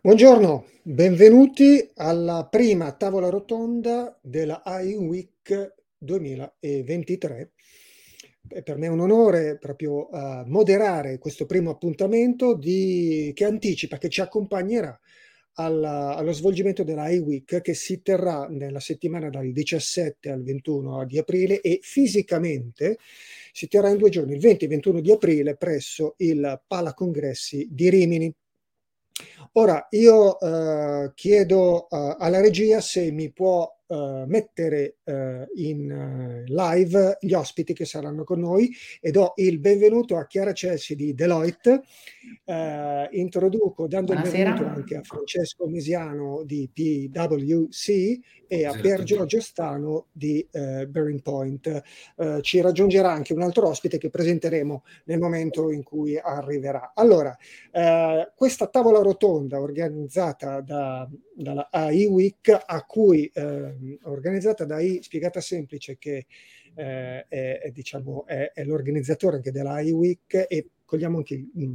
Buongiorno, benvenuti alla prima tavola rotonda della AI Week 2023. È per me un onore proprio uh, moderare questo primo appuntamento di, che anticipa, che ci accompagnerà alla, allo svolgimento della AI Week che si terrà nella settimana dal 17 al 21 di aprile e fisicamente si terrà in due giorni, il 20 e 21 di aprile, presso il Pala Congressi di Rimini. Ora io eh, chiedo eh, alla regia se mi può eh, mettere eh, in eh, live gli ospiti che saranno con noi e do il benvenuto a Chiara Celsi di Deloitte. Eh, introduco dando Buonasera. il benvenuto anche a Francesco Mesiano di PwC e a Pier Giorgio Stano di eh, Bearing Point. Eh, ci raggiungerà anche un altro ospite che presenteremo nel momento in cui arriverà. Allora, eh, questa tavola rotonda organizzata da, dalla AI Week, a cui eh, organizzata da AI Spiegata Semplice, che eh, è, è, diciamo, è, è, l'organizzatore anche della AI Week e cogliamo anche mh,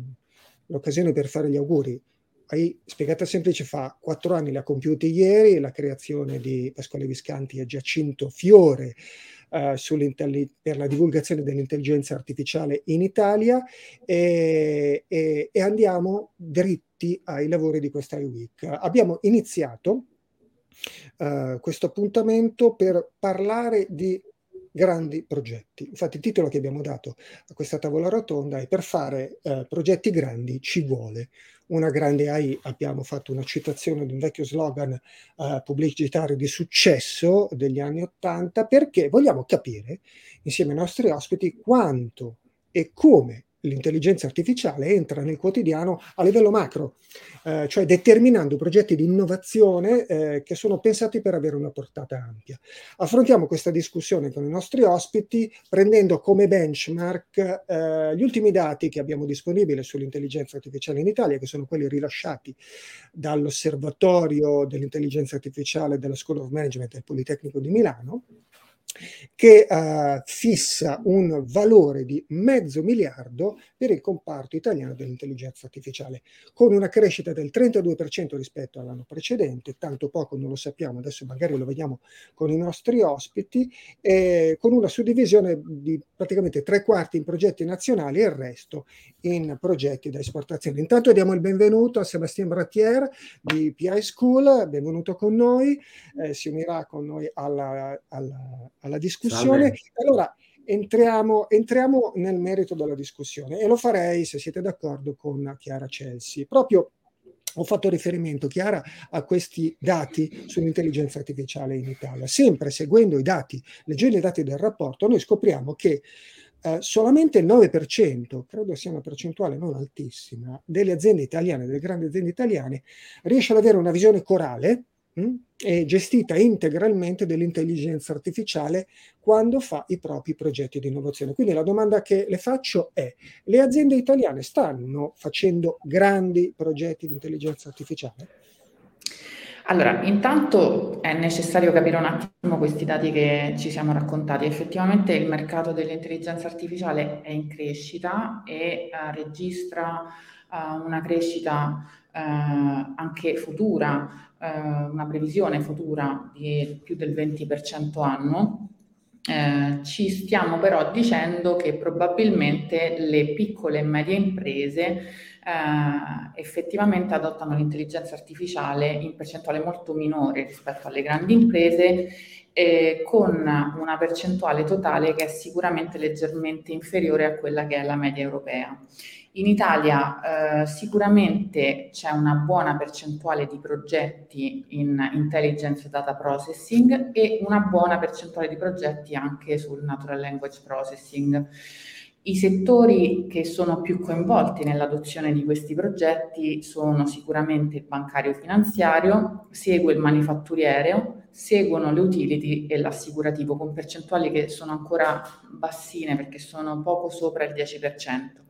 l'occasione per fare gli auguri. Hai spiegata semplice fa quattro anni, l'ha compiuti ieri, la creazione di Pasquale Viscanti e Giacinto Fiore uh, per la divulgazione dell'intelligenza artificiale in Italia e, e, e andiamo dritti ai lavori di questa week. Abbiamo iniziato uh, questo appuntamento per parlare di grandi progetti. Infatti il titolo che abbiamo dato a questa tavola rotonda è per fare eh, progetti grandi ci vuole una grande AI. Abbiamo fatto una citazione di un vecchio slogan eh, pubblicitario di successo degli anni Ottanta perché vogliamo capire insieme ai nostri ospiti quanto e come l'intelligenza artificiale entra nel quotidiano a livello macro, eh, cioè determinando progetti di innovazione eh, che sono pensati per avere una portata ampia. Affrontiamo questa discussione con i nostri ospiti prendendo come benchmark eh, gli ultimi dati che abbiamo disponibili sull'intelligenza artificiale in Italia, che sono quelli rilasciati dall'Osservatorio dell'intelligenza artificiale della School of Management del Politecnico di Milano che uh, fissa un valore di mezzo miliardo per il comparto italiano dell'intelligenza artificiale, con una crescita del 32% rispetto all'anno precedente, tanto poco non lo sappiamo, adesso magari lo vediamo con i nostri ospiti, eh, con una suddivisione di praticamente tre quarti in progetti nazionali e il resto in progetti da esportazione. Intanto diamo il benvenuto a Sébastien Bratier di PI School, benvenuto con noi, eh, si unirà con noi alla, alla, alla discussione. Allora, entriamo, entriamo nel merito della discussione e lo farei, se siete d'accordo, con Chiara Celsi. Proprio ho fatto riferimento, Chiara, a questi dati sull'intelligenza artificiale in Italia. Sempre seguendo i dati, leggendo i dati del rapporto, noi scopriamo che eh, solamente il 9%, credo sia una percentuale non altissima, delle aziende italiane, delle grandi aziende italiane, riesce ad avere una visione corale mh, hm, e gestita integralmente dell'intelligenza artificiale quando fa i propri progetti di innovazione. Quindi la domanda che le faccio è, le aziende italiane stanno facendo grandi progetti di intelligenza artificiale? Allora, intanto è necessario capire un attimo questi dati che ci siamo raccontati. Effettivamente il mercato dell'intelligenza artificiale è in crescita e uh, registra uh, una crescita uh, anche futura, una previsione futura di più del 20% anno. Eh, ci stiamo però dicendo che probabilmente le piccole e medie imprese eh, effettivamente adottano l'intelligenza artificiale in percentuale molto minore rispetto alle grandi imprese, eh, con una percentuale totale che è sicuramente leggermente inferiore a quella che è la media europea. In Italia eh, sicuramente c'è una buona percentuale di progetti in intelligence data processing e una buona percentuale di progetti anche sul natural language processing. I settori che sono più coinvolti nell'adozione di questi progetti sono sicuramente il bancario finanziario, segue il manifatturiero, seguono le utility e l'assicurativo con percentuali che sono ancora bassine perché sono poco sopra il 10%.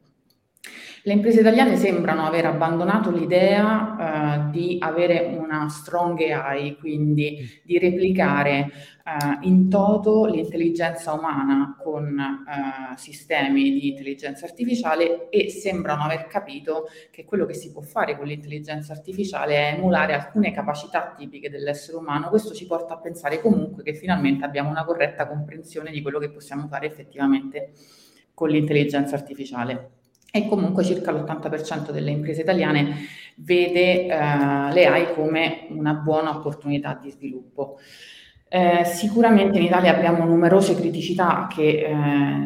Le imprese italiane sembrano aver abbandonato l'idea uh, di avere una strong AI, quindi di replicare uh, in toto l'intelligenza umana con uh, sistemi di intelligenza artificiale e sembrano aver capito che quello che si può fare con l'intelligenza artificiale è emulare alcune capacità tipiche dell'essere umano. Questo ci porta a pensare comunque che finalmente abbiamo una corretta comprensione di quello che possiamo fare effettivamente con l'intelligenza artificiale e comunque circa l'80% delle imprese italiane vede eh, le AI come una buona opportunità di sviluppo. Eh, sicuramente in Italia abbiamo numerose criticità che eh,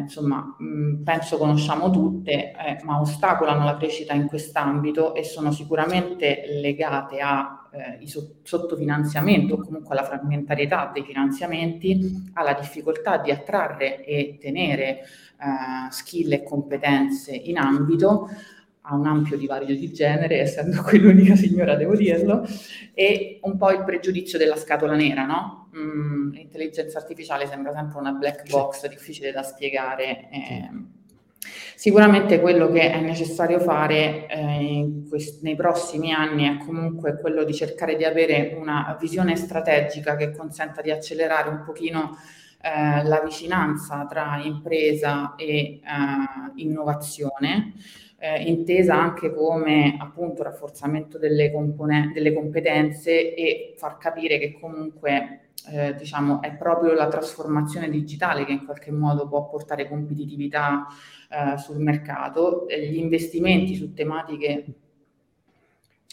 insomma mh, penso conosciamo tutte, eh, ma ostacolano la crescita in quest'ambito e sono sicuramente legate al eh, sottofinanziamento o comunque alla frammentarietà dei finanziamenti, alla difficoltà di attrarre e tenere eh, skill e competenze in ambito, ha un ampio divario di genere, essendo qui l'unica signora, devo dirlo, e un po' il pregiudizio della scatola nera, no? Mm, l'intelligenza artificiale sembra sempre una black box difficile da spiegare. Eh, Sicuramente quello che è necessario fare eh, quest- nei prossimi anni è comunque quello di cercare di avere una visione strategica che consenta di accelerare un pochino eh, la vicinanza tra impresa e eh, innovazione, eh, intesa anche come appunto rafforzamento delle, compone- delle competenze e far capire che comunque eh, diciamo, è proprio la trasformazione digitale che in qualche modo può portare competitività eh, sul mercato. Gli investimenti su tematiche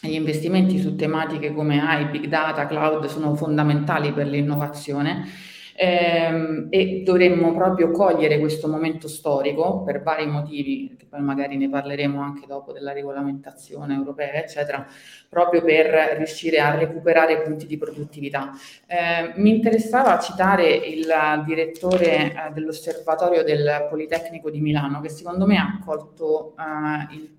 gli investimenti su tematiche come AI, Big Data, Cloud sono fondamentali per l'innovazione ehm, e dovremmo proprio cogliere questo momento storico per vari motivi, che poi magari ne parleremo anche dopo della regolamentazione europea, eccetera, proprio per riuscire a recuperare punti di produttività. Eh, mi interessava citare il direttore eh, dell'osservatorio del Politecnico di Milano, che secondo me ha accolto eh, il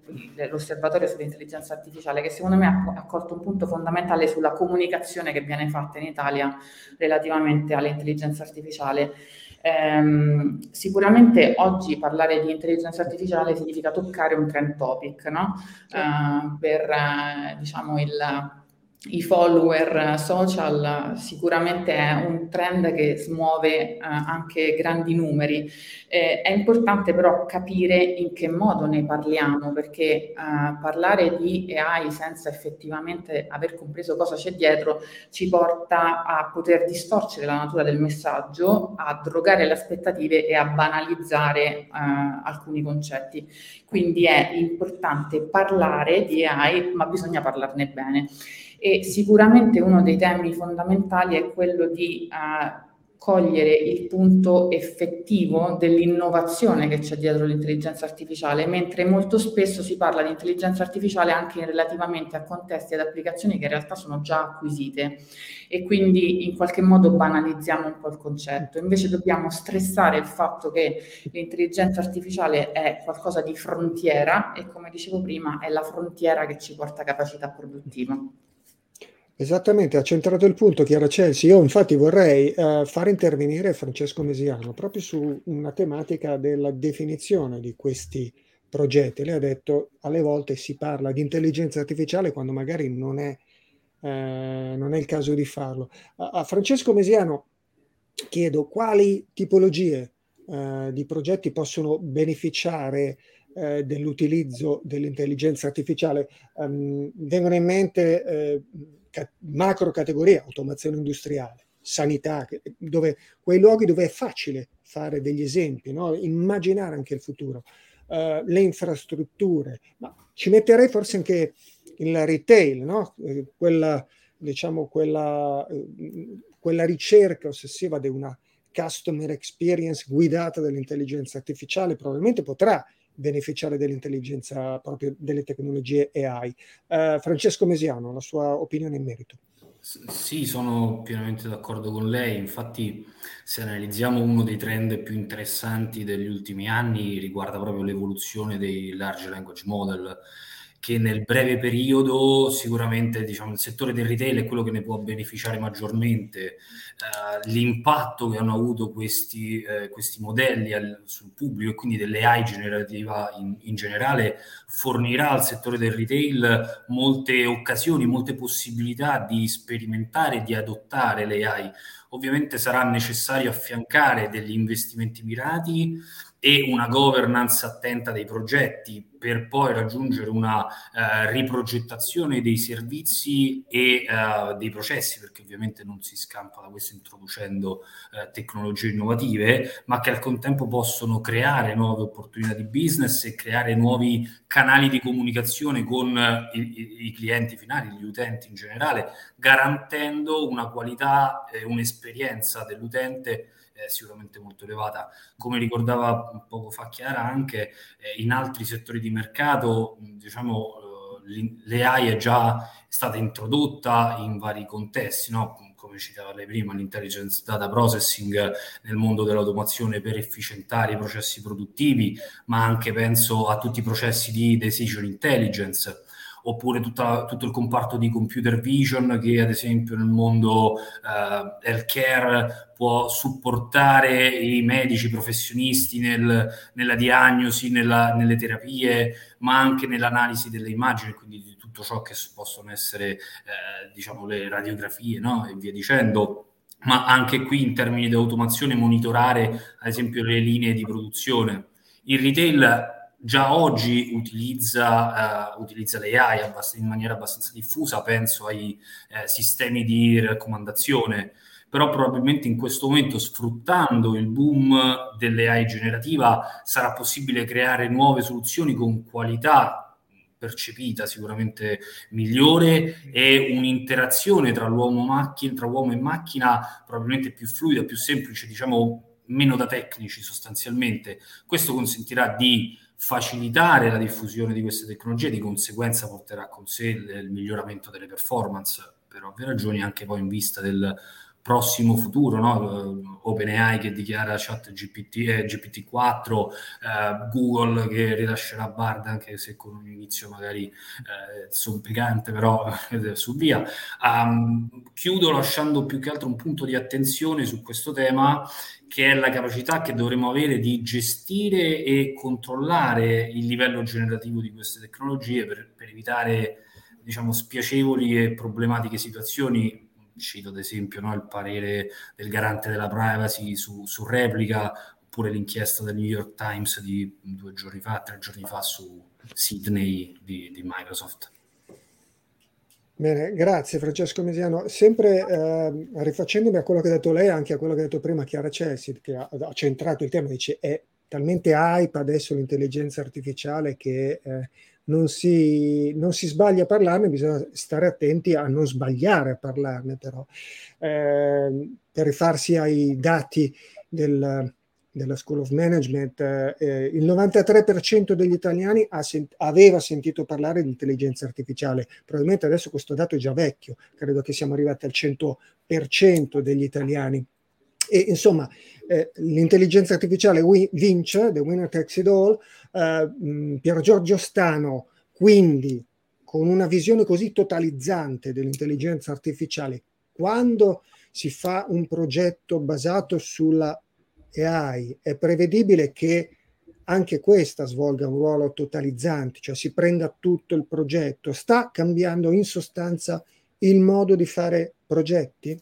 l'osservatorio sull'intelligenza artificiale che secondo me ha, ha colto un punto fondamentale sulla comunicazione che viene fatta in Italia relativamente all'intelligenza artificiale. Ehm, sicuramente oggi parlare di intelligenza artificiale significa toccare un trend topic, no? Eh, per eh, diciamo il i follower social sicuramente è un trend che smuove eh, anche grandi numeri. Eh, è importante però capire in che modo ne parliamo, perché eh, parlare di AI senza effettivamente aver compreso cosa c'è dietro ci porta a poter distorcere la natura del messaggio, a drogare le aspettative e a banalizzare eh, alcuni concetti. Quindi è importante parlare di AI, ma bisogna parlarne bene e sicuramente uno dei temi fondamentali è quello di uh, cogliere il punto effettivo dell'innovazione che c'è dietro l'intelligenza artificiale, mentre molto spesso si parla di intelligenza artificiale anche relativamente a contesti ed applicazioni che in realtà sono già acquisite e quindi in qualche modo banalizziamo un po' il concetto. Invece dobbiamo stressare il fatto che l'intelligenza artificiale è qualcosa di frontiera e come dicevo prima è la frontiera che ci porta capacità produttiva. Esattamente, ha centrato il punto Chiara Celsi. Io infatti vorrei eh, far intervenire Francesco Mesiano proprio su una tematica della definizione di questi progetti. Lei ha detto alle volte si parla di intelligenza artificiale quando magari non è, eh, non è il caso di farlo. A, a Francesco Mesiano chiedo quali tipologie eh, di progetti possono beneficiare eh, dell'utilizzo dell'intelligenza artificiale. Um, vengono in mente eh, macro categorie, automazione industriale, sanità, dove, quei luoghi dove è facile fare degli esempi, no? immaginare anche il futuro, uh, le infrastrutture, ma ci metterei forse anche il retail, no? eh, quella, diciamo, quella, eh, quella ricerca ossessiva di una customer experience guidata dall'intelligenza artificiale probabilmente potrà beneficiare dell'intelligenza proprio delle tecnologie AI. Uh, Francesco Mesiano, la sua opinione in merito. Sì, sono pienamente d'accordo con lei. Infatti, se analizziamo uno dei trend più interessanti degli ultimi anni, riguarda proprio l'evoluzione dei large language model che nel breve periodo sicuramente diciamo, il settore del retail è quello che ne può beneficiare maggiormente. Uh, l'impatto che hanno avuto questi, eh, questi modelli al, sul pubblico e quindi delle AI generativa in, in, generale fornirà al settore del retail molte occasioni, molte possibilità di sperimentare e di adottare le AI. Ovviamente sarà necessario affiancare degli investimenti mirati e una governance attenta dei progetti per poi raggiungere una uh, riprogettazione dei servizi e uh, dei processi, perché ovviamente non si scampa da questo introducendo uh, tecnologie innovative, ma che al contempo possono creare nuove opportunità di business e creare nuovi canali di comunicazione con i, i, i clienti finali, gli utenti in generale, garantendo una qualità e un'esperienza dell'utente è sicuramente molto elevata. Come ricordava poco fa Chiara, anche eh, in altri settori di mercato, diciamo, eh, l'AI è già stata introdotta in vari contesti, no? come citava lei prima, l'intelligence data processing nel mondo dell'automazione per efficientare i processi produttivi, ma anche penso a tutti i processi di decision intelligence oppure tutta, tutto il comparto di computer vision che ad esempio nel mondo uh, healthcare può supportare i medici professionisti nel, nella diagnosi, nella, nelle terapie, ma anche nell'analisi delle immagini, quindi di tutto ciò che possono essere eh, diciamo le radiografie no? e via dicendo ma anche qui in termini di automazione monitorare ad esempio le linee di produzione. Il retail già oggi utilizza, uh, utilizza le AI abbast- in maniera abbastanza diffusa, penso ai eh, sistemi di raccomandazione, però probabilmente in questo momento sfruttando il boom delle AI generativa sarà possibile creare nuove soluzioni con qualità percepita sicuramente migliore e un'interazione tra macchina, tra uomo e macchina probabilmente più fluida, più semplice, diciamo meno da tecnici sostanzialmente. Questo consentirà di facilitare la diffusione di queste tecnologie, di conseguenza porterà con sé il, miglioramento delle performance, per ovvie ragioni anche poi in vista del prossimo futuro, no? OpenAI che dichiara chat GPT, eh, GPT-4, eh, Google che rilascerà Bard anche se con un inizio magari eh, zompicante, però su via. Um, chiudo lasciando più che altro un punto di attenzione su questo tema che è la capacità che dovremo avere di gestire e controllare il livello generativo di queste tecnologie per, per evitare diciamo spiacevoli e problematiche situazioni cito ad esempio no, il parere del garante della privacy su, su, replica oppure l'inchiesta del New York Times di due giorni fa, tre giorni fa su Sydney di, di Microsoft. Bene, grazie Francesco Mesiano. Sempre eh, rifacendomi a quello che ha detto lei, anche a quello che ha detto prima Chiara Celsi, che ha, ha centrato il tema, dice è talmente hype adesso l'intelligenza artificiale che eh, non, si, non, si, sbaglia a parlarne, bisogna stare attenti a non sbagliare a parlarne però. Eh, per rifarsi ai dati del, della School of Management, eh, il 93% degli italiani sent- aveva sentito parlare di intelligenza artificiale. Probabilmente adesso questo dato è già vecchio, credo che siamo arrivati al 100% degli italiani. E insomma, eh, l'intelligenza artificiale wi- vince, the winner takes it all. Uh, Piero Giorgio Stano, quindi, con una visione così totalizzante dell'intelligenza artificiale, quando si fa un progetto basato sulla AI, è prevedibile che anche questa svolga un ruolo totalizzante, cioè si prenda tutto il progetto. Sta cambiando in sostanza il modo di fare progetti?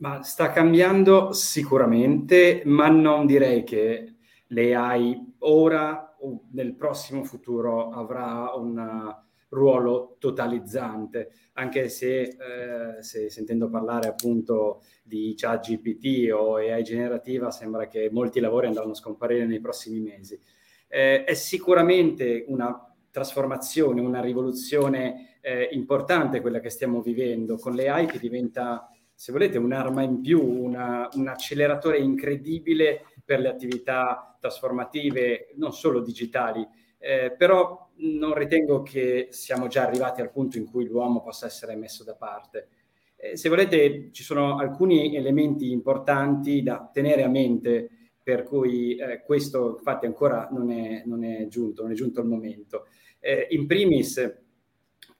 Ma sta cambiando sicuramente, ma non direi che l'AI ora o nel prossimo futuro avrà un ruolo totalizzante, anche se, eh, se sentendo parlare appunto di chat GPT o AI generativa, sembra che molti lavori andranno a scomparire nei prossimi mesi. Eh, è sicuramente una trasformazione, una rivoluzione eh, importante quella che stiamo vivendo, con le AI che diventa, se volete, un'arma in più, una, un acceleratore incredibile per le attività trasformative, non solo digitali, eh, però non ritengo che siamo già arrivati al punto in cui l'uomo possa essere messo da parte. Eh, se volete, ci sono alcuni elementi importanti da tenere a mente, per cui eh, questo infatti ancora non è, non è, giunto, non è giunto il momento. Eh, in primis,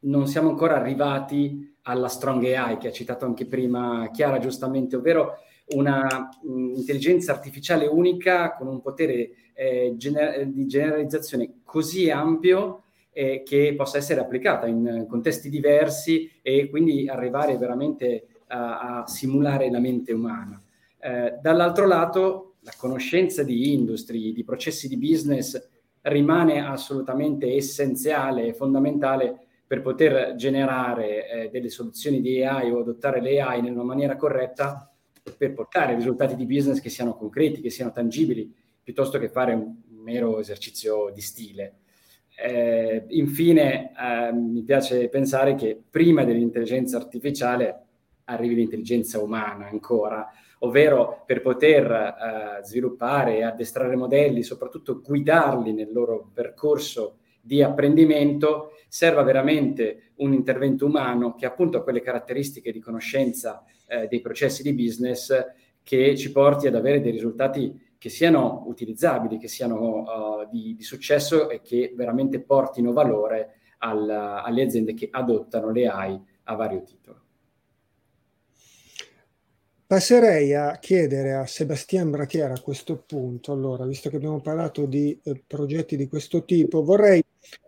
non siamo ancora arrivati alla strong AI che ha citato anche prima Chiara giustamente, ovvero una mh, intelligenza artificiale unica con un potere eh, gener- di generalizzazione così ampio eh, che possa essere applicata in contesti diversi e quindi arrivare veramente a, a simulare la mente umana. Eh, dall'altro lato, la conoscenza di industrie, di processi di business rimane assolutamente essenziale e fondamentale per poter generare eh, delle soluzioni di AI o adottare le AI in una maniera corretta per portare risultati di business che siano concreti, che siano tangibili, piuttosto che fare un mero esercizio di stile. Eh, infine, eh, mi piace pensare che prima dell'intelligenza artificiale arrivi l'intelligenza umana ancora, ovvero per poter eh, sviluppare e addestrare modelli, soprattutto guidarli nel loro percorso di apprendimento, serva veramente un intervento umano che appunto ha quelle caratteristiche di conoscenza eh, dei processi di business che ci porti ad avere dei risultati che siano utilizzabili, che siano uh, di, di, successo e che veramente portino valore al, alle aziende che adottano le AI a vario titolo. Passerei a chiedere a Sebastian Bratiera a questo punto, allora, visto che abbiamo parlato di eh, progetti di questo tipo, vorrei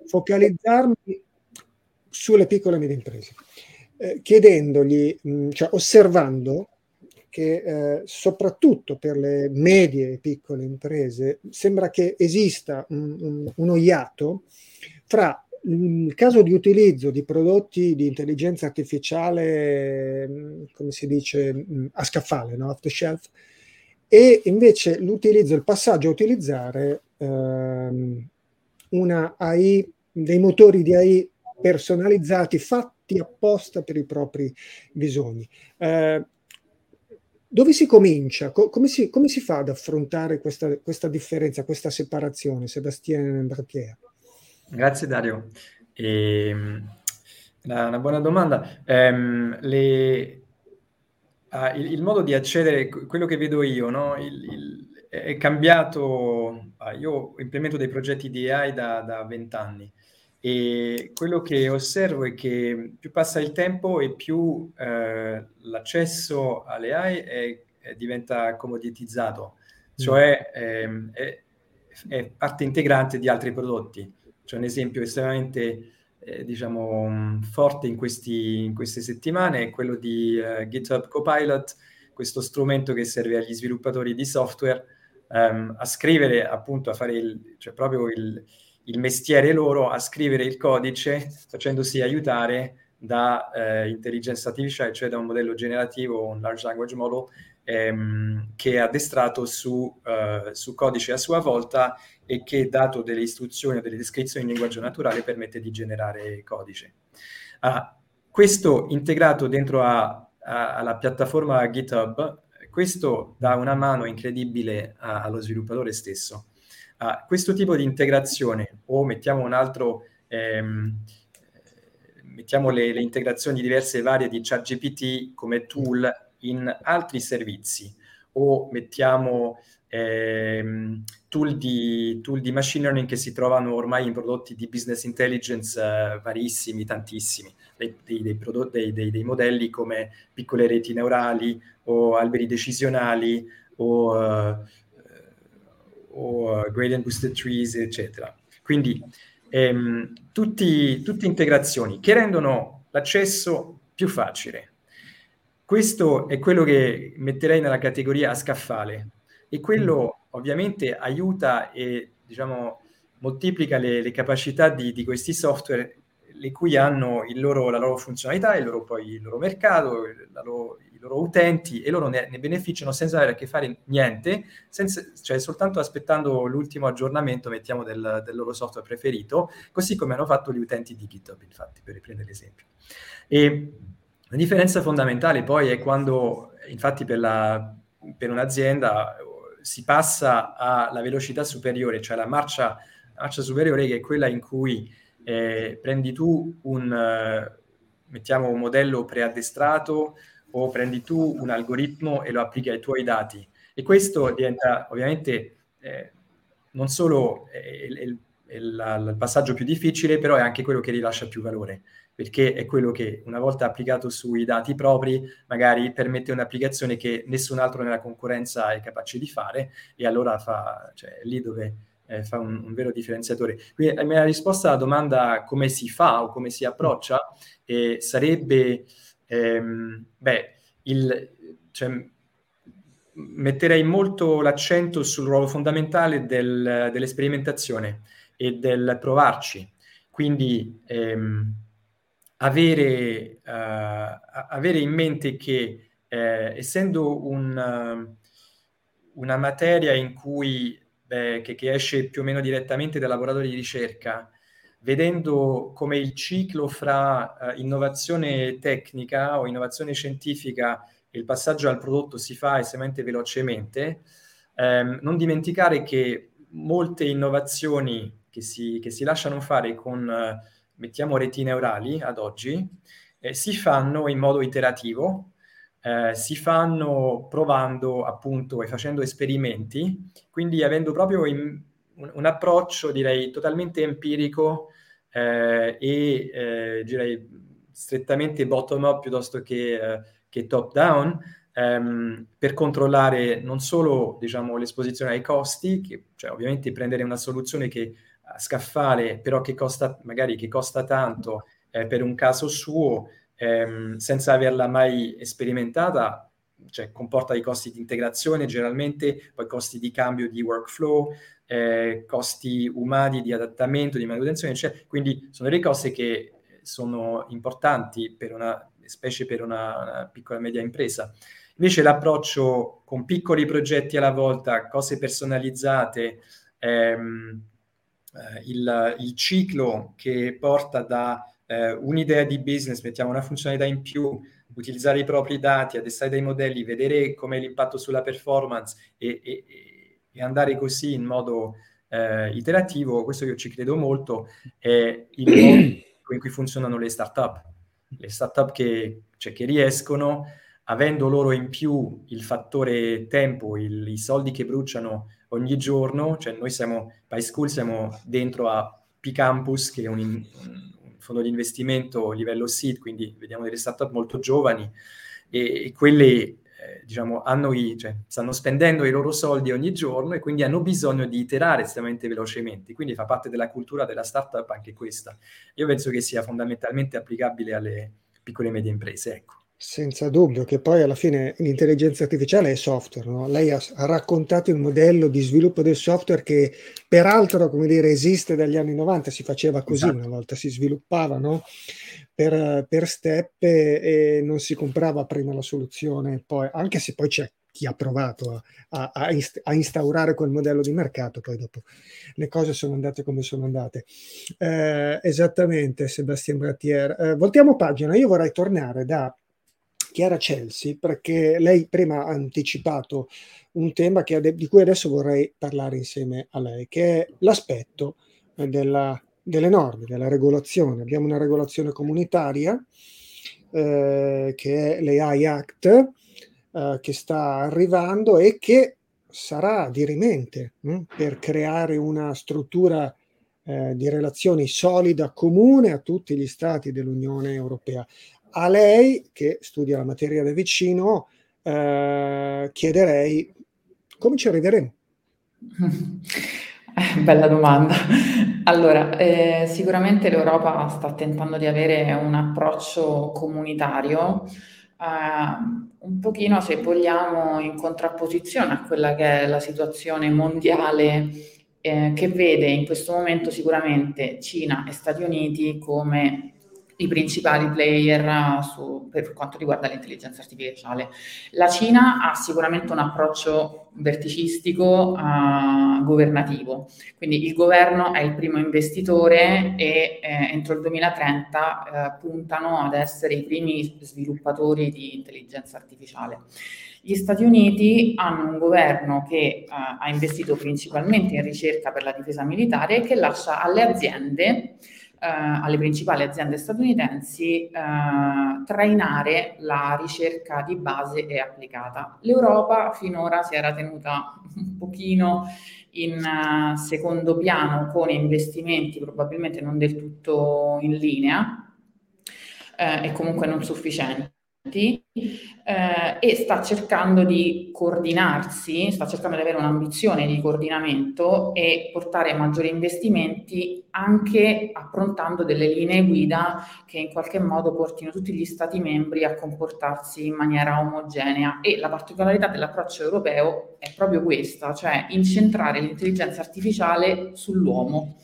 focalizzarmi sulle piccole e medie imprese, eh, chiedendogli, mh, cioè osservando che eh, soprattutto per le medie e piccole imprese sembra che esista un, un, uno iato fra il caso di utilizzo di prodotti di intelligenza artificiale, mm, come si dice, mm, a scaffale, no? off the shelf, e invece l'utilizzo, il passaggio a utilizzare ehm, una AI, dei motori di AI personalizzati, fatti apposta per i propri bisogni. Eh, dove si comincia? Co- come, si, come, si, fa ad affrontare questa, questa differenza, questa separazione, Sebastiano Bracchiera? Grazie Dario. E, ehm, una, una, buona domanda. Um, le, uh, il, il, modo di accedere, quello che vedo io, no? il, il, è cambiato. Uh, io implemento dei progetti di AI da vent'anni e quello che osservo è che più passa il tempo e più eh, l'accesso alle AI è, è diventa comoditizzato, cioè eh, è, è, parte integrante di altri prodotti. C'è un esempio estremamente eh, diciamo, forte in, questi, in, queste settimane è quello di uh, GitHub Copilot, questo strumento che serve agli sviluppatori di software um, a scrivere, appunto, a fare il, cioè proprio il, il mestiere loro a scrivere il codice facendosi aiutare da eh, intelligenza artificiale, cioè da un modello generativo, un large language model, ehm, che è addestrato su, eh, su, codice a sua volta e che, dato delle istruzioni o delle descrizioni in linguaggio naturale, permette di generare codice. Ah, questo integrato dentro a, a, alla piattaforma GitHub, questo dà una mano incredibile a, allo sviluppatore stesso a questo tipo di integrazione o mettiamo un altro, ehm, mettiamo le, le, integrazioni diverse e varie di ChatGPT come tool in altri servizi o mettiamo ehm, tool, di, tool, di, machine learning che si trovano ormai in prodotti di business intelligence eh, varissimi, tantissimi, dei, dei, prodotti, dei, modelli come piccole reti neurali o alberi decisionali o... Uh, o uh, gradient boosted trees, eccetera. Quindi ehm, tutte integrazioni che rendono l'accesso più facile. Questo è quello che metterei nella categoria a scaffale e quello mm. ovviamente aiuta e diciamo moltiplica le, le capacità di, di, questi software le cui hanno loro, la loro funzionalità, il loro, poi, il loro mercato, loro, loro utenti e loro ne, ne, beneficiano senza avere a che fare niente, senza, cioè soltanto aspettando l'ultimo aggiornamento, mettiamo, del, del, loro software preferito, così come hanno fatto gli utenti di GitHub, infatti, per riprendere l'esempio. E la differenza fondamentale poi è quando, infatti, per, la, per un'azienda si passa alla velocità superiore, cioè la marcia, marcia superiore che è quella in cui eh, prendi tu un, mettiamo un modello preaddestrato o prendi tu un algoritmo e lo applichi ai tuoi dati. E questo diventa ovviamente eh, non solo è, è, la, il passaggio più difficile, però è anche quello che rilascia più valore, perché è quello che una volta applicato sui dati propri magari permette un'applicazione che nessun altro nella concorrenza è capace di fare e allora fa, cioè, lì dove eh, fa un, un, vero differenziatore. Quindi la mia risposta alla domanda come si fa o come si approccia eh, sarebbe, ehm, beh, il, cioè, metterei molto l'accento sul ruolo fondamentale del, dell'esperimentazione e del provarci. Quindi ehm, avere, uh, avere, in mente che eh, essendo un, una materia in cui, beh, che, che, esce più o meno direttamente dal laboratorio di ricerca, vedendo come il ciclo fra uh, innovazione tecnica o innovazione scientifica il passaggio al prodotto si fa estremamente velocemente, ehm, non dimenticare che molte innovazioni che si, che si lasciano fare con, eh, mettiamo, reti neurali ad oggi, eh, si fanno in modo iterativo, eh, si fanno provando appunto e facendo esperimenti, quindi avendo proprio in, un, un, approccio direi totalmente empirico eh, e eh, direi strettamente bottom up piuttosto che eh, che top down, ehm, per controllare non solo diciamo, l'esposizione ai costi, che, cioè ovviamente prendere una soluzione che scaffale, però che costa magari che costa tanto eh, per un caso suo, ehm, senza averla mai sperimentata, cioè comporta i costi di integrazione generalmente, poi costi di cambio di workflow, eh, costi umani di adattamento, di manutenzione, eccetera. Quindi sono delle cose che sono importanti per una specie per una, una piccola e media impresa. Invece l'approccio con piccoli progetti alla volta, cose personalizzate, ehm, eh, il, il, ciclo che porta da eh, un'idea di business, mettiamo una funzionalità in più, utilizzare i propri dati, addestrare dei modelli, vedere com'è l'impatto sulla performance e, e, e andare così in modo eh, iterativo, questo io ci credo molto, è il modo in cui funzionano le start-up. Le startup che, cioè, che riescono, avendo loro in più il fattore tempo, il, i soldi che bruciano ogni giorno, cioè noi siamo, PySchool siamo dentro a P-Campus, che è un, un, fondo di investimento a livello seed, quindi vediamo delle startup molto giovani, e, e quelle eh, diciamo, hanno i, cioè, stanno spendendo i loro soldi ogni giorno e quindi hanno bisogno di iterare estremamente velocemente. Quindi fa parte della cultura della startup anche questa. Io penso che sia fondamentalmente applicabile alle piccole e medie imprese. Ecco. Senza dubbio, che poi alla fine l'intelligenza artificiale è software. No? Lei ha, ha, raccontato il modello di sviluppo del software che peraltro, come dire, esiste dagli anni 90, si faceva così esatto. una volta, si sviluppava no? per, per, step e, e, non si comprava prima la soluzione, poi, anche se poi c'è chi ha provato a, a, a, instaurare quel modello di mercato, poi dopo le cose sono andate come sono andate. Eh, esattamente, Sebastian Brattier. Eh, voltiamo pagina, io vorrei tornare da Chiara Chelsea, perché lei prima ha anticipato un tema de- di cui adesso vorrei parlare insieme a lei, che è l'aspetto eh, della, delle norme, della regolazione. Abbiamo una regolazione comunitaria eh, che è l'AI Act, eh, che sta arrivando e che sarà dirimente mh, hm, per creare una struttura eh, di relazioni solida, comune a tutti gli stati dell'Unione Europea a lei, che studia la materia da vicino, eh, chiederei come ci arriveremo. Bella domanda. Allora, eh, sicuramente l'Europa sta tentando di avere un approccio comunitario, eh, un pochino, se vogliamo, in contrapposizione a quella che è la situazione mondiale eh, che vede in questo momento sicuramente Cina e Stati Uniti come i principali player su, per quanto riguarda l'intelligenza artificiale. La Cina ha sicuramente un approccio verticistico uh, governativo, quindi il governo è il primo investitore e eh, entro il 2030 eh, puntano ad essere i primi sviluppatori di intelligenza artificiale. Gli Stati Uniti hanno un governo che uh, ha investito principalmente in ricerca per la difesa militare e che lascia alle aziende eh, alle principali aziende statunitensi eh, trainare la ricerca di base e applicata. L'Europa finora si era tenuta un pochino in uh, secondo piano con investimenti probabilmente non del tutto in linea eh, e comunque non sufficienti eh, e sta cercando di coordinarsi, sta cercando di avere un'ambizione di coordinamento e portare maggiori investimenti anche approntando delle linee guida che in qualche modo portino tutti gli Stati membri a comportarsi in maniera omogenea e la particolarità dell'approccio europeo è proprio questa, cioè incentrare l'intelligenza artificiale sull'uomo.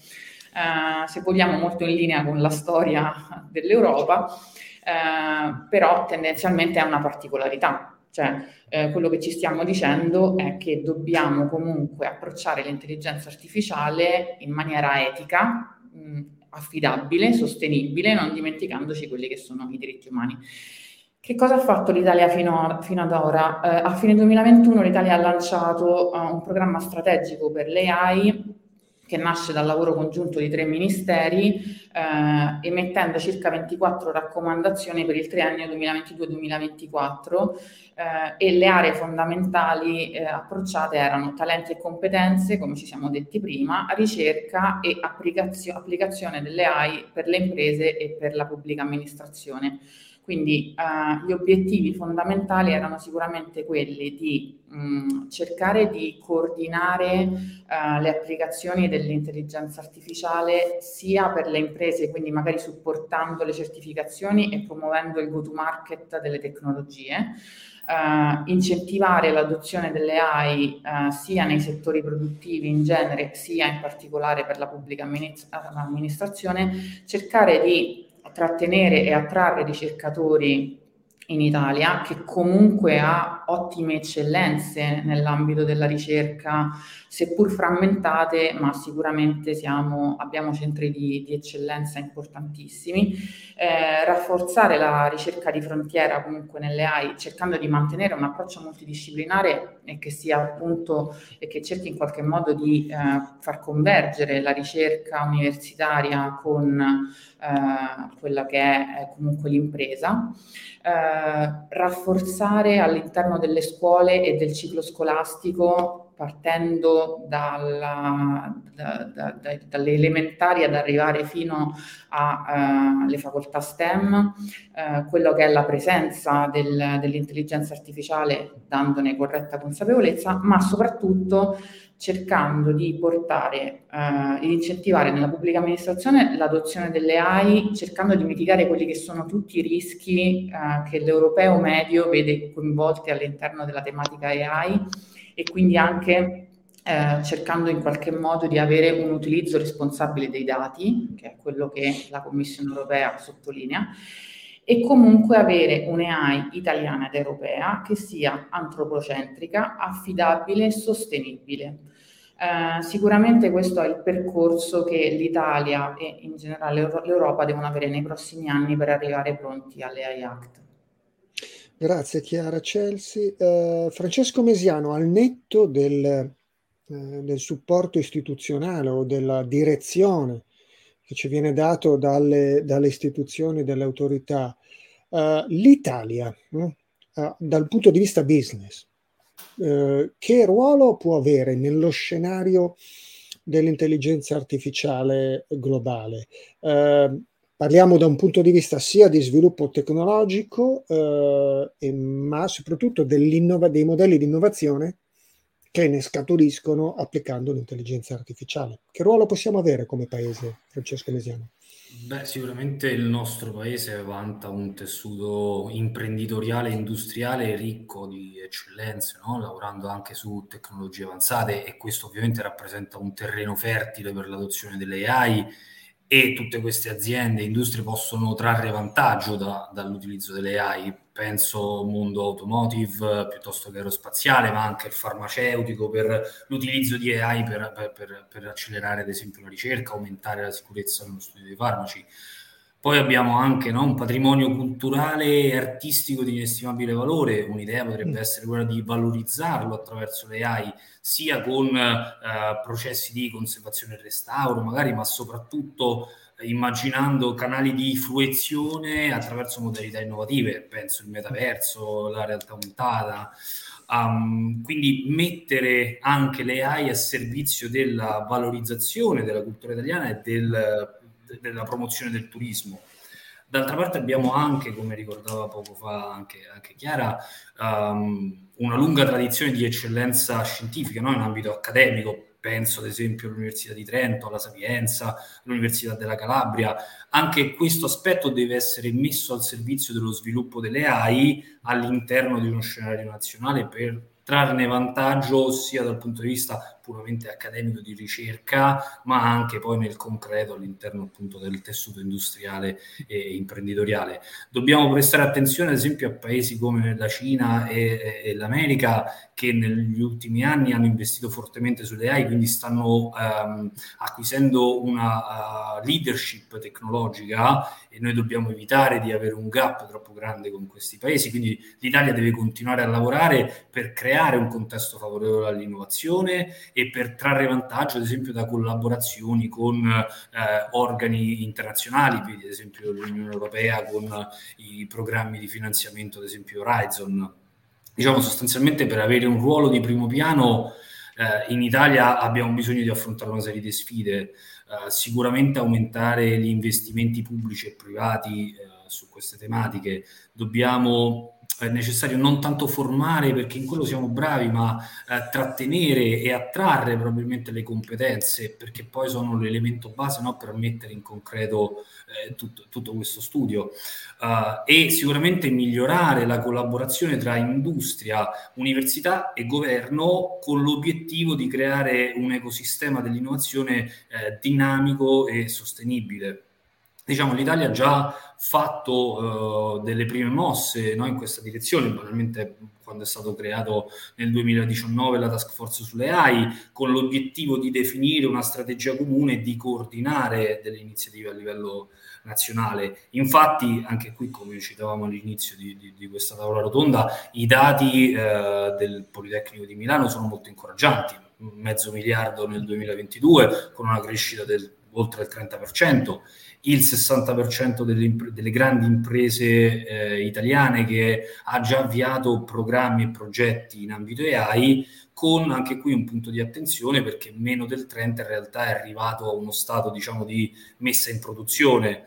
Eh, se vogliamo molto in linea con la storia dell'Europa, eh, però tendenzialmente è una particolarità. Cioè, eh, quello che ci stiamo dicendo è che dobbiamo comunque approcciare l'intelligenza artificiale in maniera etica, mh, affidabile, sostenibile, non dimenticandoci quelli che sono i diritti umani. Che cosa ha fatto l'Italia fino, a, fino ad ora? Eh, a fine 2021 l'Italia ha lanciato uh, un programma strategico per l'AI che nasce dal lavoro congiunto di tre ministeri, eh, emettendo circa 24 raccomandazioni per il triennio 2022-2024 eh, e le aree fondamentali eh, approcciate erano talenti e competenze, come ci siamo detti prima, ricerca e applicazio- applicazione delle AI per le imprese e per la pubblica amministrazione. Quindi eh, gli obiettivi fondamentali erano sicuramente quelli di mh, cercare di coordinare eh, le applicazioni dell'intelligenza artificiale sia per le imprese, quindi magari supportando le certificazioni e promuovendo il go-to-market delle tecnologie, Uh, incentivare l'adozione delle AI uh, sia nei settori produttivi in genere, sia in particolare per la pubblica amministrazione, cercare di trattenere e attrarre ricercatori in Italia, che comunque ha ottime eccellenze nell'ambito della ricerca, seppur frammentate, ma sicuramente siamo, abbiamo centri di, di eccellenza importantissimi. Eh, rafforzare la ricerca di frontiera comunque nelle AI, cercando di mantenere un approccio multidisciplinare e che sia appunto e che cerchi in qualche modo di eh, far convergere la ricerca universitaria con eh, quella che è, comunque l'impresa. Eh, rafforzare all'interno delle scuole e del ciclo scolastico partendo dalla, da, da, da, dalle elementari ad arrivare fino alle uh, facoltà STEM, uh, quello che è la presenza del, dell'intelligenza artificiale dandone corretta consapevolezza, ma soprattutto cercando di portare, eh, di incentivare nella pubblica amministrazione l'adozione delle AI, cercando di mitigare quelli che sono tutti i rischi eh, che l'europeo medio vede coinvolti all'interno della tematica AI e quindi anche eh, cercando in qualche modo di avere un utilizzo responsabile dei dati, che è quello che la Commissione europea sottolinea, e comunque avere un'AI italiana ed europea che sia antropocentrica, affidabile e sostenibile. Eh, sicuramente questo è il percorso che l'Italia e in generale l'Europa devono avere nei prossimi anni per arrivare pronti alle AI Act. Grazie Chiara Chelsea. Uh, Francesco Mesiano, al netto del, uh, del, supporto istituzionale o della direzione che ci viene dato dalle, dalle istituzioni, dalle autorità, l'Italia, dal punto di vista business, eh, che ruolo può avere nello scenario dell'intelligenza artificiale globale? Eh, parliamo da un punto di vista sia di sviluppo tecnologico, eh, ma soprattutto dei modelli di innovazione che ne scaturiscono applicando l'intelligenza artificiale. Che ruolo possiamo avere come paese, Francesco Mesiano? Beh, sicuramente il nostro paese vanta un tessuto imprenditoriale e industriale ricco di eccellenze, no? lavorando anche su tecnologie avanzate e questo ovviamente rappresenta un terreno fertile per l'adozione delle AI e tutte queste aziende e industrie possono trarre vantaggio da, dall'utilizzo delle AI. Penso mondo automotive piuttosto che aerospaziale, ma anche il farmaceutico per l'utilizzo di AI per, per, per accelerare ad esempio la ricerca, aumentare la sicurezza nello studio dei farmaci. Poi abbiamo anche no, un patrimonio culturale e artistico di inestimabile valore. Un'idea potrebbe mm. essere quella di valorizzarlo attraverso le AI, sia con eh, processi di conservazione e restauro, magari, ma soprattutto immaginando canali di fruizione attraverso modalità innovative, penso il metaverso, la realtà aumentata. Um, quindi mettere anche le AI a servizio della valorizzazione della cultura italiana e del, della promozione del turismo. D'altra parte abbiamo anche, come ricordava poco fa anche, anche Chiara, um, una lunga tradizione di eccellenza scientifica no? in ambito accademico, penso ad esempio all'Università di Trento, alla Sapienza, all'Università della Calabria. Anche questo aspetto deve essere messo al servizio dello sviluppo delle AI all'interno di uno scenario nazionale per trarne vantaggio sia dal punto di vista puramente accademico di ricerca, ma anche poi nel concreto all'interno appunto del tessuto industriale e imprenditoriale. Dobbiamo prestare attenzione ad esempio a paesi come la Cina e, e l'America che negli ultimi anni hanno investito fortemente sulle AI, quindi stanno um, acquisendo una uh, leadership tecnologica e noi dobbiamo evitare di avere un gap troppo grande con questi paesi, quindi l'Italia deve continuare a lavorare per creare un contesto favorevole all'innovazione e per trarre vantaggio, ad esempio, da collaborazioni con eh, organi internazionali, vedi ad esempio l'Unione Europea con i programmi di finanziamento, ad esempio Horizon. Diciamo sostanzialmente per avere un ruolo di primo piano eh, in Italia abbiamo bisogno di affrontare una serie di sfide, eh, sicuramente aumentare gli investimenti pubblici e privati eh, su queste tematiche, dobbiamo è necessario non tanto formare perché in quello siamo bravi, ma eh, trattenere e attrarre probabilmente le competenze perché poi sono l'elemento base no, per mettere in concreto eh, tutto, tutto, questo studio. Uh, e sicuramente migliorare la collaborazione tra industria, università e governo con l'obiettivo di creare un ecosistema dell'innovazione eh, dinamico e sostenibile diciamo, l'Italia ha già fatto uh, delle prime mosse no, in questa direzione, banalmente quando è stato creato nel 2019 la task force sulle AI, con l'obiettivo di definire una strategia comune e di coordinare delle iniziative a livello nazionale. Infatti, anche qui, come citavamo all'inizio di, di, di questa tavola rotonda, i dati uh, del Politecnico di Milano sono molto incoraggianti, mezzo miliardo nel 2022, con una crescita del oltre il 30%, il 60% delle, delle grandi imprese eh, italiane che ha già avviato programmi e progetti in ambito AI, con anche qui un punto di attenzione perché meno del 30% in realtà è arrivato a uno stato diciamo di messa in produzione.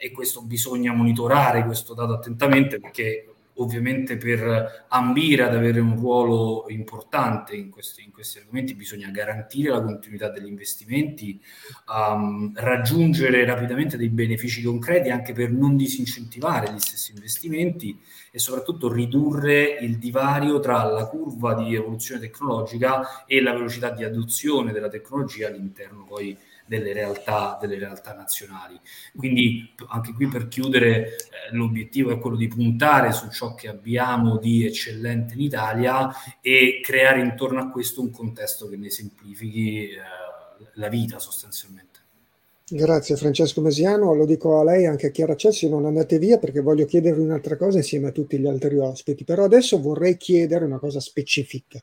E questo bisogna monitorare questo dato attentamente perché ovviamente per ambire ad avere un ruolo importante in questi, in questi argomenti bisogna garantire la continuità degli investimenti, um, raggiungere rapidamente dei benefici concreti anche per non disincentivare gli stessi investimenti e soprattutto ridurre il divario tra la curva di evoluzione tecnologica e la velocità di adozione della tecnologia all'interno poi delle realtà, delle realtà nazionali. Quindi anche qui per chiudere eh, l'obiettivo è quello di puntare su ciò che abbiamo di eccellente in Italia e creare intorno a questo un contesto che ne semplifichi eh, la vita sostanzialmente. Grazie Francesco Mesiano, lo dico a lei anche a Chiara Cessi, non andate via perché voglio chiedervi un'altra cosa insieme a tutti gli altri ospiti, però adesso vorrei chiedere una cosa specifica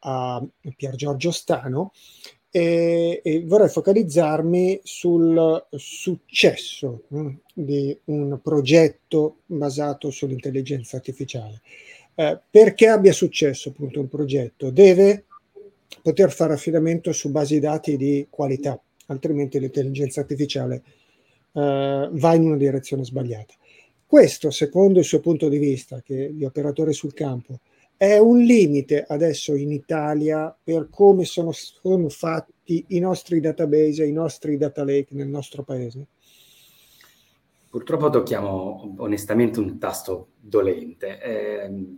a Pier Giorgio Stano e, e vorrei focalizzarmi sul successo mh, mm, di un progetto basato sull'intelligenza artificiale. Eh, perché abbia successo appunto un progetto? Deve poter fare affidamento su basi dati di qualità, altrimenti l'intelligenza artificiale eh, va in una direzione sbagliata. Questo, secondo il suo punto di vista, che di operatore sul campo, è un limite adesso in Italia per come sono, sono fatti i nostri database i nostri data lake nel nostro paese? Purtroppo tocchiamo onestamente un tasto dolente. Eh,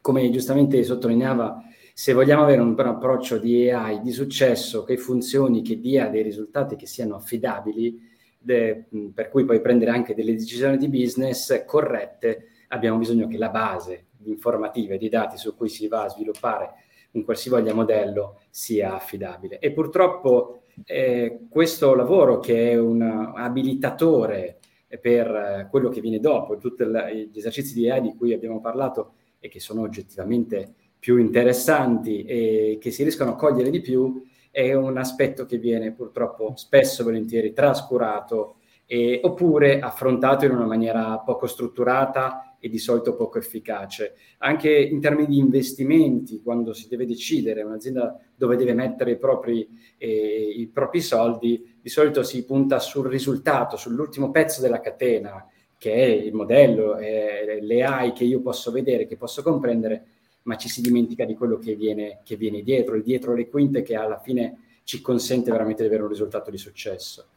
come giustamente sottolineava, se vogliamo avere un approccio di AI di successo che funzioni, che dia dei risultati che siano affidabili, de, per cui puoi prendere anche delle decisioni di business corrette, abbiamo bisogno che la base informative, di dati su cui si va a sviluppare un qualsivoglia modello sia affidabile. E purtroppo eh, questo lavoro che è un abilitatore per quello che viene dopo, tutti gli esercizi di AI di cui abbiamo parlato e che sono oggettivamente più interessanti e che si riescono a cogliere di più, è un aspetto che viene purtroppo spesso e volentieri trascurato e, oppure affrontato in una maniera poco strutturata e di solito poco efficace. Anche in termini di investimenti, quando si deve decidere un'azienda dove deve mettere i propri, eh, i propri soldi, di solito si punta sul risultato, sull'ultimo pezzo della catena, che è il modello, eh, le AI che io posso vedere, che posso comprendere, ma ci si dimentica di quello che viene, che viene dietro, il dietro le quinte che alla fine ci consente veramente di avere un risultato di successo.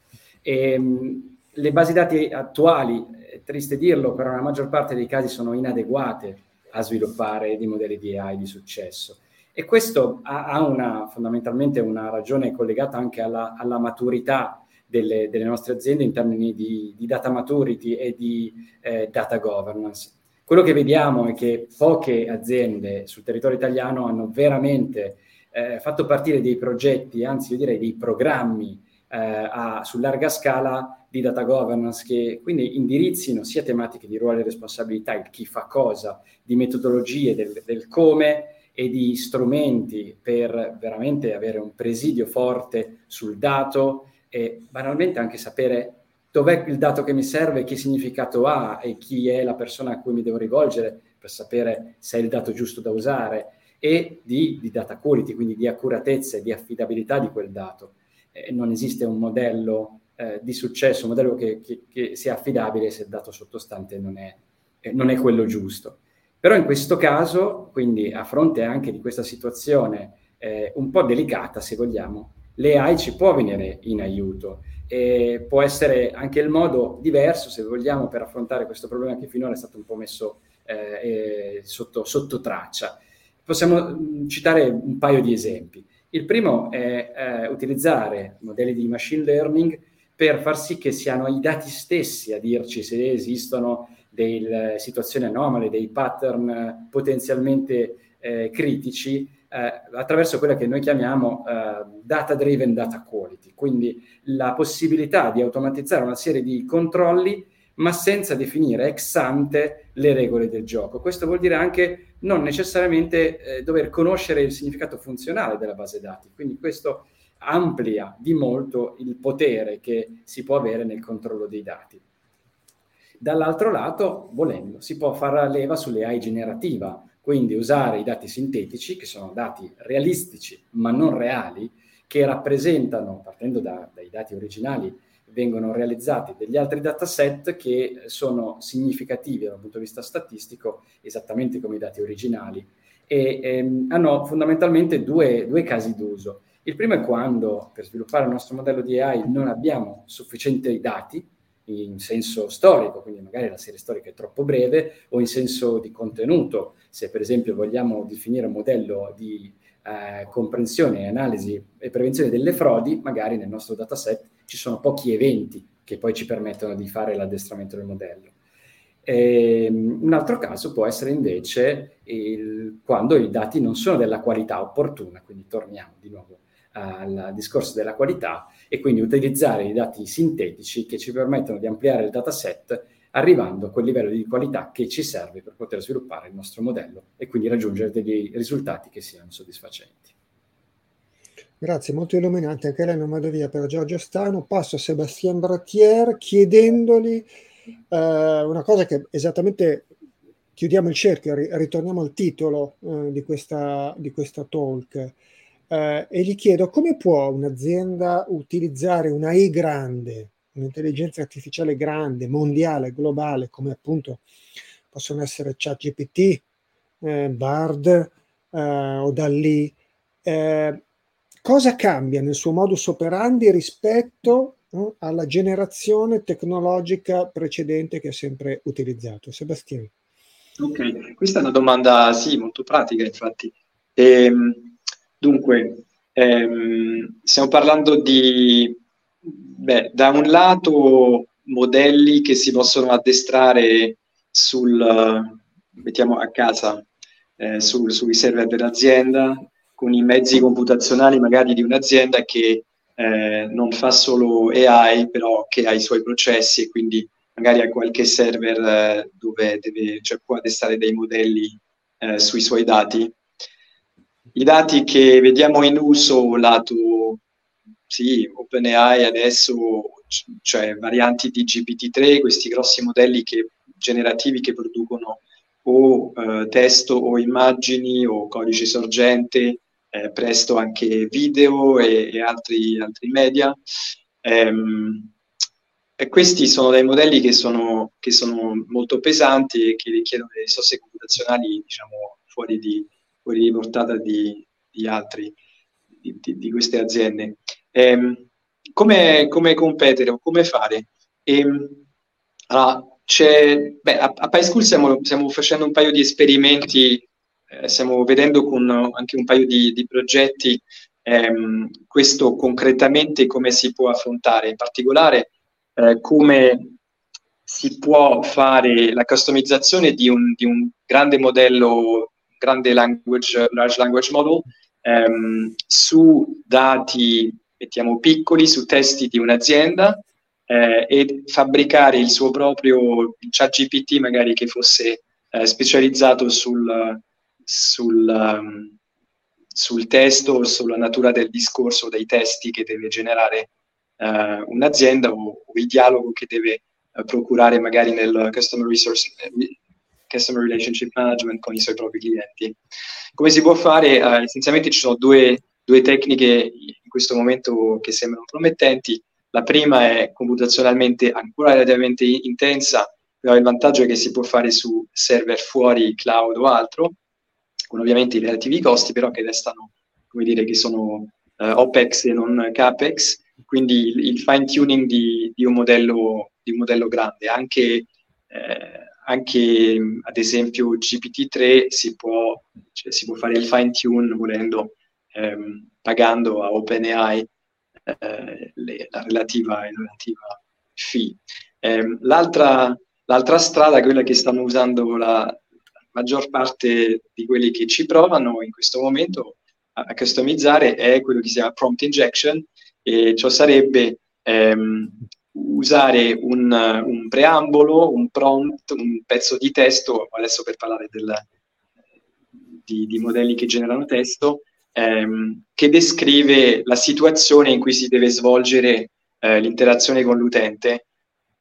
E, ehm, le basi dati attuali, è triste dirlo, però nella maggior parte dei casi sono inadeguate a sviluppare dei modelli di AI di successo. E questo ha, una, fondamentalmente una ragione collegata anche alla, alla maturità delle, delle, nostre aziende in termini di, di data maturity e di eh, data governance. Quello che vediamo è che poche aziende sul territorio italiano hanno veramente eh, fatto partire dei progetti, anzi io direi dei programmi a, su larga scala di data governance che quindi indirizzino sia tematiche di ruolo e responsabilità, il chi fa cosa, di metodologie del, del come e di strumenti per veramente avere un presidio forte sul dato e banalmente anche sapere dov'è il dato che mi serve, che significato ha e chi è la persona a cui mi devo rivolgere per sapere se è il dato giusto da usare e di, di data quality, quindi di accuratezza e di affidabilità di quel dato. Eh, non esiste un modello eh, di successo, un modello che, che, che, sia affidabile se il dato sottostante non è, eh, non è quello giusto. Però in questo caso, quindi a fronte anche di questa situazione eh, un po' delicata, se vogliamo, l'AI ci può venire in aiuto e può essere anche il modo diverso, se vogliamo, per affrontare questo problema che finora è stato un po' messo eh, sotto, sotto, traccia. Possiamo mh, citare un paio di esempi. Il primo è eh, utilizzare modelli di machine learning per far sì che siano i dati stessi a dirci se esistono delle situazioni anomale, dei pattern potenzialmente eh, critici eh, attraverso quella che noi chiamiamo eh, data driven data quality, quindi la possibilità di automatizzare una serie di controlli ma senza definire ex ante le regole del gioco. Questo vuol dire anche non necessariamente eh, dover conoscere il significato funzionale della base dati, quindi questo amplia di molto il potere che si può avere nel controllo dei dati. Dall'altro lato, volendo, si può fare leva sulle AI generativa, quindi usare i dati sintetici, che sono dati realistici ma non reali, che rappresentano, partendo da, dai dati originali, vengono realizzati degli altri dataset che sono significativi dal punto di vista statistico, esattamente come i dati originali, e ehm, hanno fondamentalmente due, due casi d'uso. Il primo è quando per sviluppare il nostro modello di AI non abbiamo sufficienti dati in senso storico, quindi magari la serie storica è troppo breve, o in senso di contenuto, se per esempio vogliamo definire un modello di eh, comprensione, analisi e prevenzione delle frodi, magari nel nostro dataset ci sono pochi eventi che poi ci permettono di fare l'addestramento del modello. E, ehm, un altro caso può essere invece il, quando i dati non sono della qualità opportuna, quindi torniamo di nuovo al discorso della qualità e quindi utilizzare i dati sintetici che ci permettono di ampliare il dataset arrivando a quel livello di qualità che ci serve per poter sviluppare il nostro modello e quindi raggiungere degli risultati che siano soddisfacenti. Grazie, molto illuminante anche lei non vado via per Giorgio Stano. Passo a Sebastien Bratier chiedendogli eh, una cosa che esattamente chiudiamo il cerchio, ritorniamo al titolo eh, di, questa, di questa talk eh, e gli chiedo come può un'azienda utilizzare una I grande, un'intelligenza artificiale grande, mondiale, globale, come appunto possono essere ChatGPT, eh, Bard eh, o DALI, eh, cosa cambia nel suo modus operandi rispetto no, alla generazione tecnologica precedente che ha sempre utilizzato? Sebastiano. Ok, questa è una domanda sì, molto pratica, infatti. Ehm, Dunque, ehm, stiamo parlando di, beh, da un lato, modelli che si possono addestrare sul, mettiamo a casa, eh, sul, sui server dell'azienda, con i mezzi computazionali magari di un'azienda che eh, non fa solo AI, però che ha i suoi processi e quindi magari ha qualche server eh, dove deve, cioè può addestrare dei modelli eh, sui suoi dati. I dati che vediamo in uso lato sì, OpenAI adesso, cioè varianti di GPT-3, questi grossi modelli che, generativi che producono o eh, testo o immagini o codice sorgente, eh, presto anche video e, e altri, altri, media. Ehm, e questi sono dei modelli che sono, che sono, molto pesanti e che richiedono delle risorse computazionali diciamo, fuori, di, fuori di portata di, di altri, di, di, queste aziende. Ehm, come, competere o come fare? Ehm, allora, beh, a, a PySchool stiamo, stiamo, facendo un paio di esperimenti, eh, stiamo vedendo con anche un paio di, di progetti ehm, questo concretamente come si può affrontare, in particolare eh, come si può fare la customizzazione di un, di un grande modello, grande language, large language model ehm, su dati mettiamo piccoli, su testi di un'azienda eh, e fabbricare il suo proprio chat GPT magari che fosse eh, specializzato sul, sul, um, sul testo, sulla natura del discorso, dei testi che deve generare uh, un'azienda o, o, il dialogo che deve uh, procurare magari nel customer resource customer relationship management con i suoi propri clienti. Come si può fare? Uh, essenzialmente ci sono due, due tecniche in questo momento che sembrano promettenti. La prima è computazionalmente ancora relativamente intensa, però il vantaggio è che si può fare su server fuori cloud o altro, con ovviamente i relativi costi, però che restano, come dire, che sono uh, OPEX e non CAPEX, quindi il, il fine tuning di, di, un modello, di, un modello, grande. Anche, eh, anche ad esempio GPT-3 si può, cioè, si può fare il fine tune volendo ehm, pagando a OpenAI eh, le, la, relativa, la relativa fee. Eh, l'altra, l'altra, strada, quella che stanno usando la maggior parte di quelli che ci provano in questo momento a, a customizzare, è quello che si chiama prompt injection, e ciò sarebbe ehm, usare un, un, preambolo, un prompt, un pezzo di testo, adesso per parlare del, di, di, modelli che generano testo, ehm, che descrive la situazione in cui si deve svolgere eh, l'interazione con l'utente.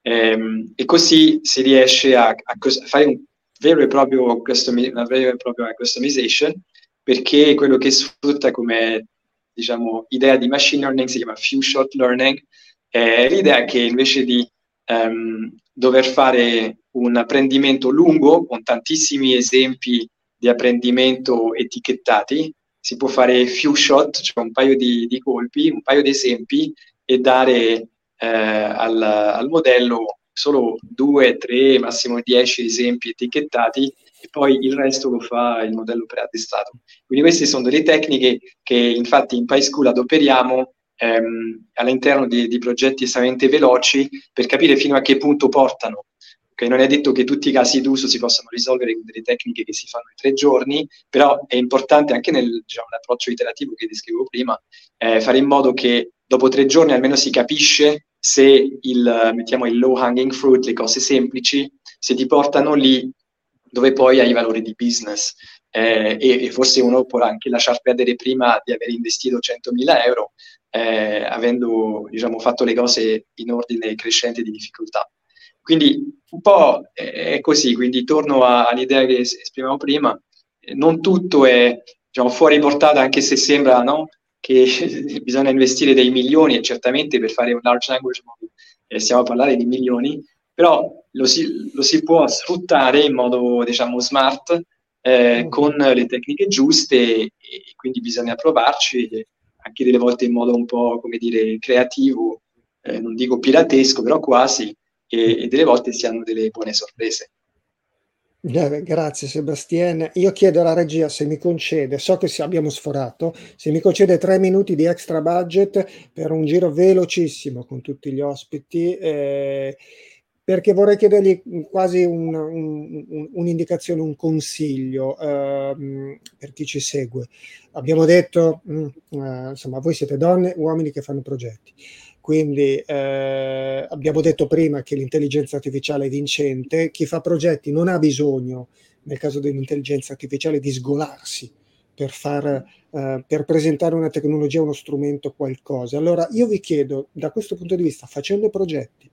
Ehm, e così si riesce a, a, cos- fare un vero e proprio una vera e propria customization perché quello che sfrutta come diciamo, idea di machine learning si chiama few shot learning è l'idea che invece di um, dover fare un apprendimento lungo con tantissimi esempi di apprendimento etichettati si può fare few shot, cioè un paio di, di colpi, un paio di esempi e dare eh, al, al, modello solo due, tre, massimo dieci esempi etichettati e poi il resto lo fa il modello preaddestrato. Quindi queste sono delle tecniche che infatti in PySchool adoperiamo ehm, all'interno di, di progetti estremamente veloci per capire fino a che punto portano Okay, non è detto che tutti i casi d'uso si possano risolvere con delle tecniche che si fanno in tre giorni, però è importante anche diciamo, nell'approccio iterativo che descrivevo prima, eh, fare in modo che dopo tre giorni almeno si capisce se il, mettiamo il low hanging fruit, le cose semplici, se ti portano lì dove poi hai valore di business. Eh, e, e, forse uno può anche lasciar perdere prima di aver investito 100.000 euro, eh, avendo diciamo, fatto le cose in ordine crescente di difficoltà. Quindi un po' è così, quindi torno all'idea che esprimevamo prima, non tutto è diciamo, fuori portata anche se sembra no? Che bisogna investire dei milioni e certamente per fare un large language model eh, stiamo a parlare di milioni, però lo si, lo si può sfruttare in modo diciamo smart eh, mm. con le tecniche giuste e, quindi bisogna provarci anche delle volte in modo un po' come dire creativo, eh, non dico piratesco, però quasi e, e delle volte si hanno delle buone sorprese. Grazie Sebastian. Io chiedo alla regia se mi concede, so che abbiamo sforato, se mi concede tre minuti di extra budget per un giro velocissimo con tutti gli ospiti, eh, perché vorrei chiedergli quasi un, un, un'indicazione, un consiglio eh, per chi ci segue. Abbiamo detto, mh, mm, eh, insomma, voi siete donne, uomini che fanno progetti. Quindi eh, abbiamo detto prima che l'intelligenza artificiale è vincente, chi fa progetti non ha bisogno, nel caso dell'intelligenza artificiale, di sgolarsi per, far, uh, per presentare una tecnologia, uno strumento, qualcosa. Allora io vi chiedo, da questo punto di vista, facendo progetti,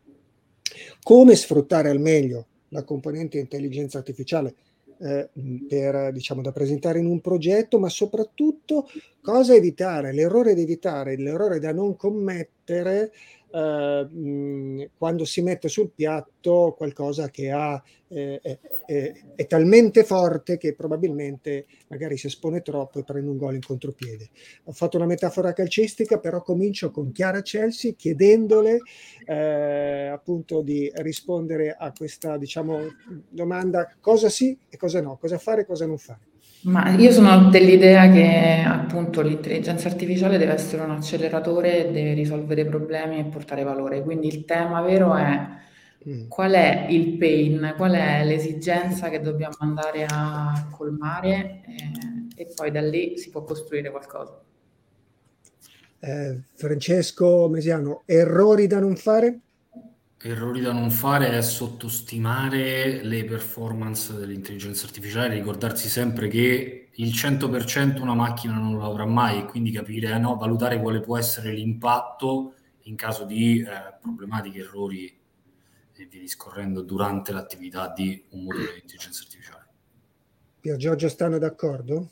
come sfruttare al meglio la componente intelligenza artificiale eh, per, diciamo, da presentare in un progetto, ma soprattutto cosa evitare, l'errore da evitare, l'errore da non commettere eh, quando si mette sul piatto qualcosa che ha, eh, è, è, è, talmente forte che probabilmente magari si espone troppo e prende un gol in contropiede. Ho fatto una metafora calcistica, però comincio con Chiara Chelsea chiedendole eh, appunto di rispondere a questa diciamo, domanda cosa sì e cosa no, cosa fare e cosa non fare. Ma io sono dell'idea che appunto l'intelligenza artificiale deve essere un acceleratore, deve risolvere problemi e portare valore. Quindi il tema vero è mm. qual è il pain, qual è l'esigenza che dobbiamo andare a colmare eh, e poi da lì si può costruire qualcosa. Eh, Francesco Mesiano, errori da non fare? Errori da non fare è sottostimare le performance dell'intelligenza artificiale, ricordarsi sempre che il 100% una macchina non lo avrà mai e quindi capire, eh, no, valutare quale può essere l'impatto in caso di eh, problematiche, errori e via discorrendo durante l'attività di un modello di intelligenza artificiale. Pier Giorgio stanno d'accordo?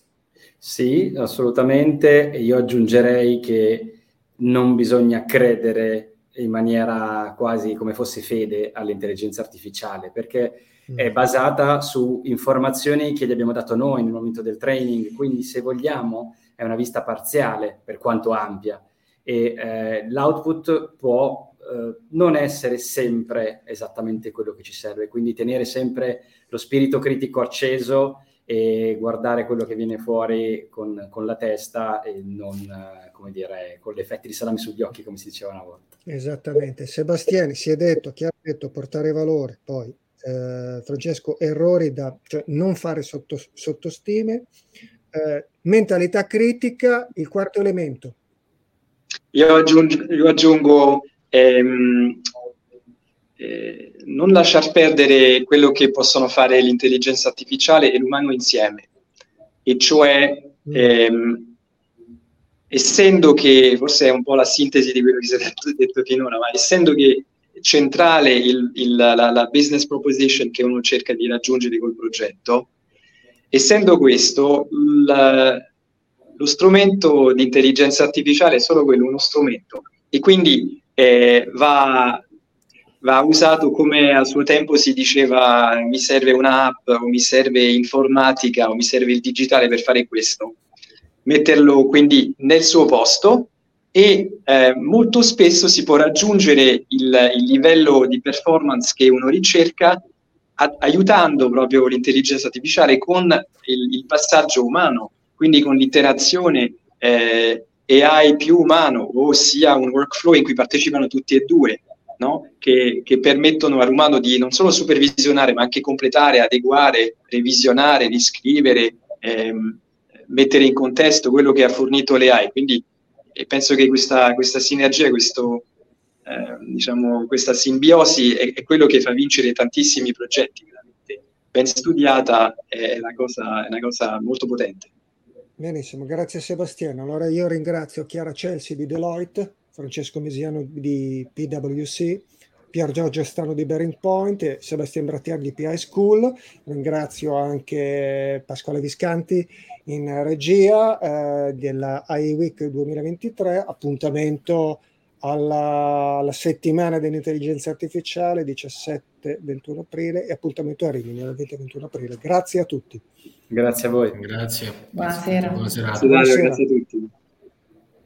Sì, assolutamente. Io aggiungerei che non bisogna credere in maniera quasi come fosse fede all'intelligenza artificiale, perché è mm. basata su informazioni che gli abbiamo dato noi nel momento del training, quindi se vogliamo è una vista parziale per quanto ampia. E eh, l'output può eh, non essere sempre esattamente quello che ci serve, quindi tenere sempre lo spirito critico acceso e guardare quello che viene fuori con, con la testa e non, eh, come dire, con gli effetti di salame sugli occhi, come si diceva una volta. Esattamente. Sebastiani si è detto, chi ha detto portare valore, poi eh, Francesco, errori da cioè non fare sotto, sottostime, eh, mentalità critica, il quarto elemento. Io aggiungo, io aggiungo ehm, eh, non lasciar perdere quello che possono fare l'intelligenza artificiale e l'umano insieme, e cioè mm. ehm, essendo che, forse è un po' la sintesi di quello che si è detto, detto finora, ma essendo che centrale il, il, la, la, business proposition che uno cerca di raggiungere col progetto, essendo questo, il, lo strumento di intelligenza artificiale è solo quello, uno strumento, e quindi eh, va va usato come a suo tempo si diceva mi serve un'app o mi serve informatica o mi serve il digitale per fare questo. Metterlo quindi nel suo posto e eh, molto spesso si può raggiungere il, il, livello di performance che uno ricerca a, aiutando proprio l'intelligenza artificiale con il, il, passaggio umano, quindi con l'interazione eh, AI più umano, ossia un workflow in cui partecipano tutti e due no? che, che, permettono all'umano di non solo supervisionare, ma anche completare, adeguare, revisionare, riscrivere, ehm, mettere in contesto quello che ha fornito le AI. Quindi eh, penso che questa, questa sinergia, questo, eh, diciamo, questa simbiosi è, è, quello che fa vincere tantissimi progetti. Veramente. Ben studiata è una cosa, è una cosa molto potente. Benissimo, grazie Sebastiano. Allora io ringrazio Chiara Celsi di Deloitte Francesco Mesiano di PwC, Pier Giorgio Stano di Bearing Point e Sebastian Brattier di PI School. Ringrazio anche Pasquale Viscanti in regia eh, della AI Week 2023, appuntamento alla, alla settimana dell'intelligenza artificiale 17-21 aprile e appuntamento a Rimini il 20-21 aprile. Grazie a tutti. Grazie a voi. Grazie. Buonasera. Buonasera. Buonasera. Buonasera. Grazie a tutti.